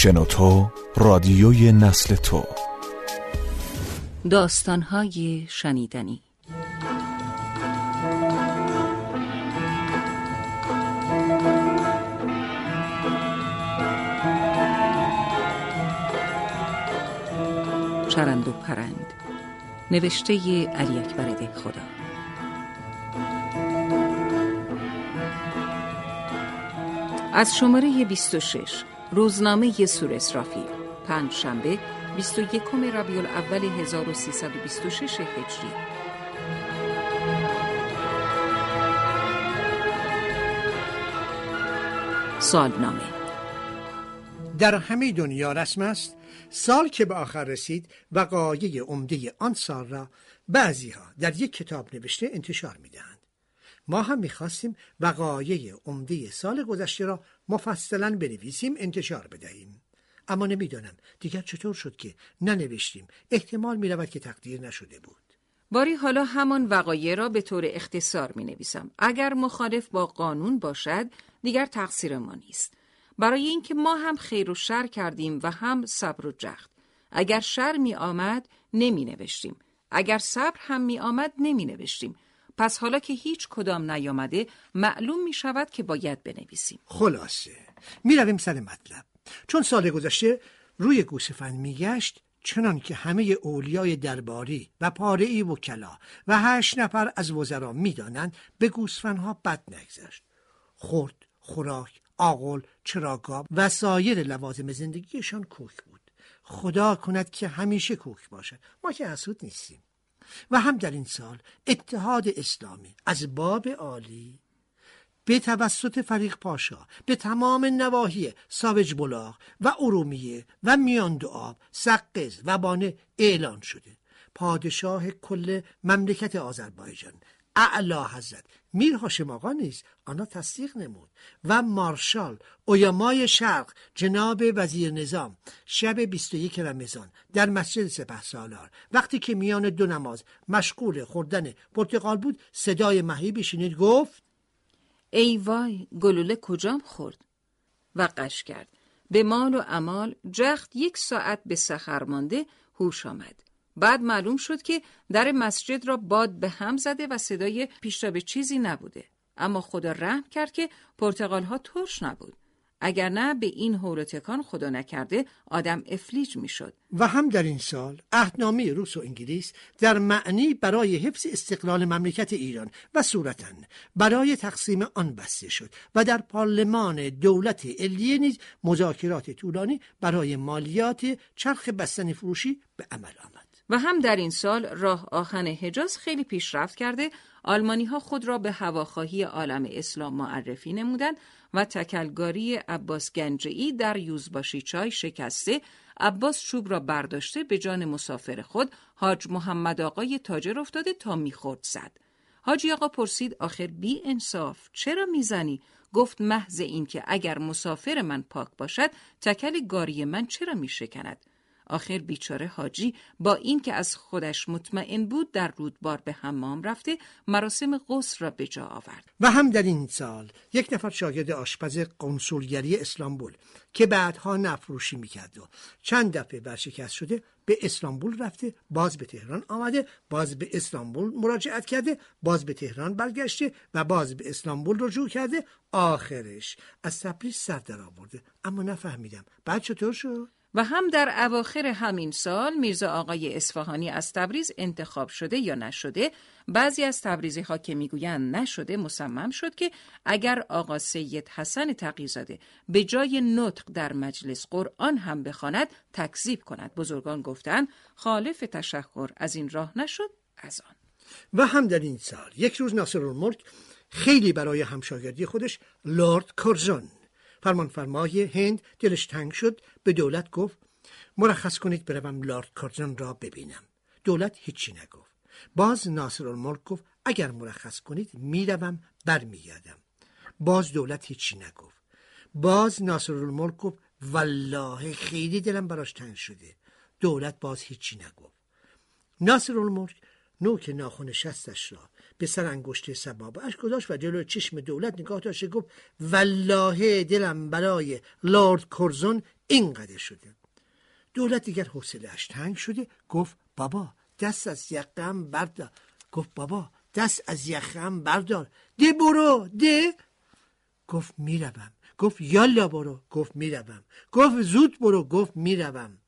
شنوتو رادیوی نسل تو. داستانهای شنیدنی. چرند و پرند. نوشته علی اکبر خدا از شماره 26 روزنامه سور اسرافیل. پنج شنبه 21 ربیع الاول 1326 هجری. سالنامه. در همه دنیا رسم است سال که به آخر رسید وقایع عمده آن سال را بعضی ها در یک کتاب نوشته انتشار می‌دهند. ما هم می‌خواستیم وقایع عمده سال گذشته را مفصلا بنویسیم انتشار بدهیم اما نمی‌دانم دیگر چطور شد که ننوشتیم احتمال می رود که تقدیر نشده بود باری حالا همان وقایع را به طور اختصار می نویسم. اگر مخالف با قانون باشد دیگر تقصیر ما نیست. برای اینکه ما هم خیر و شر کردیم و هم صبر و جخت. اگر شر می آمد نمی نوشتیم. اگر صبر هم می آمد نمی نوشتیم. پس حالا که هیچ کدام نیامده معلوم می شود که باید بنویسیم. خلاصه. می رویم سر مطلب. چون سال گذشته روی گوسفند میگشت چنان که همه اولیای درباری و پاره وکلا و هشت نفر از وزرا می‌دانند به گوسفندها بد نگذشت. خورد خوراک آقل چراگاه و سایر لوازم زندگیشان کوک بود. خدا کند که همیشه کوک باشد. ما که حسود نیستیم. و هم در این سال اتحاد اسلامی از باب عالی به توسط فریق پاشا به تمام نواحی ساوج بلاغ و ارومیه و میاند آب سقز و بانه اعلان شده. پادشاه کل مملکت آذربایجان اعلا حضرت. میر هاشم آقا نیست آنها تصدیق نمود. و مارشال اویامای شرق جناب وزیر نظام شب 21 رمضان در مسجد سپه سالار. وقتی که میان دو نماز مشغول خوردن پرتقال بود صدای مهیبی شنید گفت ای وای گلوله کجام خورد؟ و قش کرد. به مال و امال جخت یک ساعت به سخر مانده هوش آمد. بعد معلوم شد که در مسجد را باد به هم زده و صدای پیشتا به چیزی نبوده. اما خدا رحم کرد که پرتقال ها ترش نبود. اگر نه به این هول تکان خدا نکرده آدم افلیج می‌شد. و هم در این سال عهدنامه روس و انگلیس در معنی برای حفظ استقلال مملکت ایران و صورتا برای تقسیم آن بسته شد و در پارلمان دولت علیه نیز مذاکرات طولانی برای مالیات چرخ بستنی فروشی به عمل آمد. و هم در این سال راه آهن حجاز خیلی پیشرفت کرده آلمانی ها خود را به هواخواهی عالم اسلام معرفی نمودند و تکلگاری عباس گنجعی در یوزباشی چای شکسته عباس چوب را برداشته به جان مسافر خود حاج محمد آقای تاجر افتاده تا می‌خورد زد. حاجی آقا پرسید آخر بی انصاف چرا می‌زنی؟ گفت محض این که اگر مسافر من پاک باشد تکل گاری من چرا میشکند؟ آخر بیچاره حاجی با اینکه از خودش مطمئن بود در رودبار به حمام رفته مراسم غسل را به جا آورد. و هم در این سال یک نفر شاگرد آشپز قنسولگری اسلامبول که بعدها نفروشی می‌کرد و چند دفعه برشکست شده به اسلامبول رفته باز به تهران آمده باز به اسلامبول مراجعت کرده باز به تهران برگشته و باز به اسلامبول رجوع کرده آخرش از تبریز سر در آورده. اما نفهمیدم بعد چطور شد؟ و هم در اواخر همین سال میرزا آقای اصفهانی از تبریز انتخاب شده یا نشده؟ بعضی از تبریزی ها که می‌گویند نشده مصمم شد که اگر آقا سید حسن تقیزاده به جای نطق در مجلس قرآن هم بخواند تکذیب کند. بزرگان گفتند خالف تشخر از این راه نشد از آن. و هم در این سال. یک روز ناصر خیلی برای همشاگردی خودش لورد کورزون فرمانفرمای هند دلش تنگ شد به دولت گفت مرخص کنید بروم لارد کارزن را ببینم. دولت هیچی نگفت. باز ناصر الملک گفت اگر مرخص کنید می‌روم برمیگردم. باز دولت هیچی نگفت. باز ناصر الملک گفت والله خیلی دلم براش تنگ شده. دولت باز هیچی نگفت. ناصر الملک نوک ناخون شستش را به سر انگشت سبابش گذاشت و جلو چشم دولت نگاه داشت گفت والله دلم برای لارد کورزون اینقدر شده. دولت دیگر حوصلهاش تنگ شده. گفت بابا دست از یقم بردار. گفت بابا دست از یخم بردار. ده برو ده. گفت می‌روم. گفت یالا برو. گفت می‌روم. گفت زود برو. گفت می‌روم.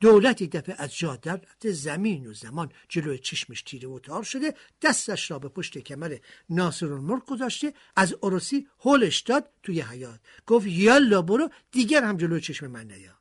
دولت دفعه از جا در زمین و زمان جلوی چشمش تیره و تار شده دستش را به پشت کمر ناصر الملک گذاشته از عروسی هولش داد توی حیات گفت یالا برو دیگر هم جلوی چشم من نیا.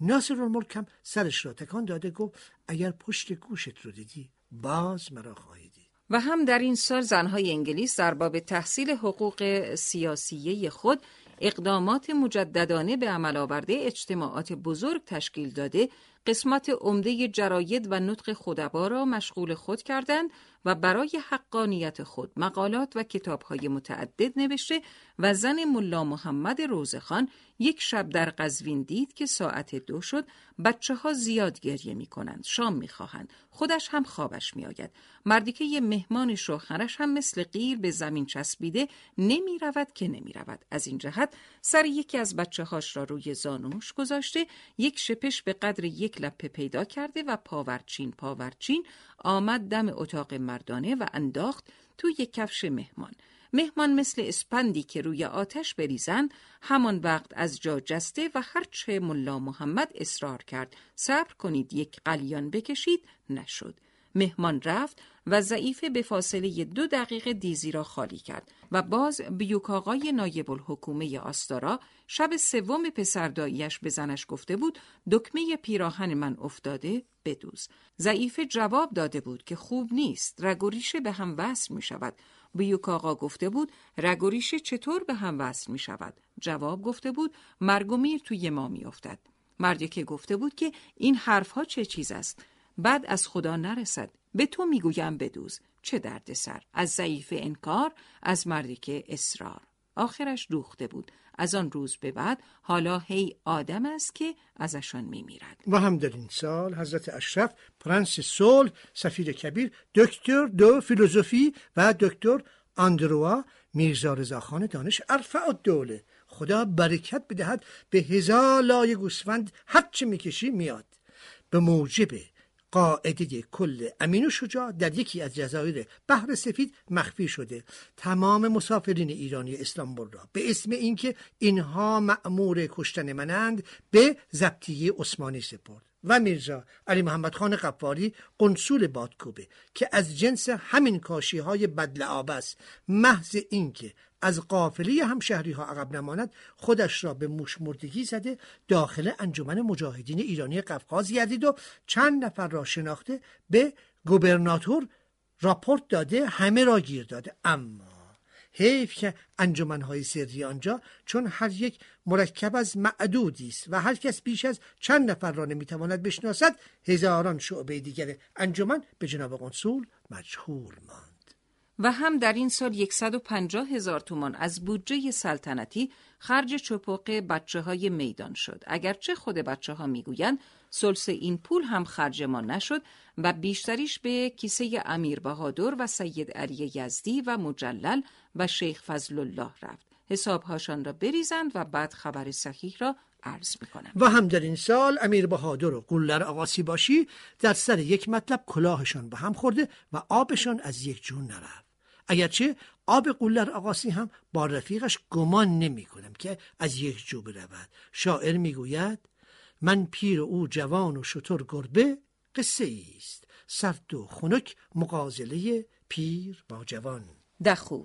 ناصر الملک هم سرش را تکان داده گفت اگر پشت گوشت رو دیدی باز مرا خواهی دید. و هم در این سال زنهای انگلیس در باب تحصیل حقوق سیاسیه خود اقدامات مجددانه به عمل آورده اجتماعات بزرگ تشکیل داده قسمت عمده جراید و نطق خدبا را مشغول خود کردند و برای حقانیت خود مقالات و کتابهای متعدد نوشته و زن ملا محمد روزخان یک شب در قزوین دید که ساعت دو شد بچه ها زیاد گریه می کنند شام می خواهند خودش هم خوابش می آید مردی که یه مهمان شوهرش هم مثل قیر به زمین چسبیده نمی رود که نمی رود از این جهت سر یکی از بچه هاش را روی زانوش گذاشته یک شپش به قدر یک لپه پیدا کرده و پاورچین پاورچین آمد دم اتاق مردانه و انداخت توی کفش مهمان. مهمان مثل اسپندی که روی آتش بریزن همان وقت از جا جسته و هرچه ملا محمد اصرار کرد. صبر کنید یک قلیان بکشید نشد. مهمان رفت و ضعیفه به فاصله دو دقیقه دیزی را خالی کرد و باز بیوک آقای نایب الحکومه آستارا شب سوم پسرداییش به زنش گفته بود دکمه پیراهن من افتاده بدوز. ضعیفه جواب داده بود که خوب نیست رگوریشه به هم وصل می شود بیوک آقا گفته بود رگوریشه چطور به هم وصل می شود؟ جواب گفته بود مرگ و میر توی ما می افتد. مردی که گفته بود که این حرفها چه چیز است؟ بعد از خدا نرسد. به تو می‌گویم بدوز. چه درد سر؟ از ضعیف انکار از مردی که اصرار. آخرش دوخته بود. از آن روز به بعد حالا هی آدم است که ازشان میمیرد. و هم در این سال حضرت اشرف پرنس سول سفیر کبیر دکتر دو فیلوزوفی و دکتر آندروا میرزا رضاخان دانش ارفع دوله خدا برکت بدهد به هزار لای گوسفند هرچه می‌کشی میاد. به موجب قاعده کل امین شجاع در یکی از جزایر بحر سفید مخفی شده. تمام مسافرین ایرانی اسلامبول را به اسم اینکه اینها مأمور کشتن منند به ضبطیه عثمانی سپرد. و میرزا علی محمد خان قفاری قنصول بادکوبه که از جنس همین کاشی های بدل است. محض اینکه از قافلی همشهری ها عقب نماند خودش را به موش مردگی زده داخل انجمن مجاهدین ایرانی قفقاز گردید و چند نفر را شناخته به گوبرناتور راپورت داده همه را گیر داده. اما حیف که انجمنهای سری آنجا چون هر یک مرکب از معدودی است و هر کس بیش از چند نفر را نمی‌تواند بشناسد هزاران شعبه دیگر انجمن به جناب قنصول مجهول ماند. و هم در این سال 150 هزار تومان از بودجه سلطنتی خرج چپوق بچه های میدان شد. اگرچه خود بچه ها می‌گویند سلس این پول هم خرج ما نشد و بیشتریش به کیسه امیر بهادر و سید علی یزدی و مجلل و شیخ فضل الله رفت. حسابهاشان را بریزند و بعد خبر صحیح را عرض می‌کنم و هم در این سال امیر بهادر و قلر آقاسی باشی در سر یک مطلب کلاهشان به هم خورده و آبشان از یک جون نرفت اگرچه آب قولر آقاسی هم با رفیقش گمان نمی کنم که از یک جو برود. شاعر می‌گوید من پیر او جوان و شطور گربه قصه است. سرد و خنک مقازله پیر با جوان. دخو.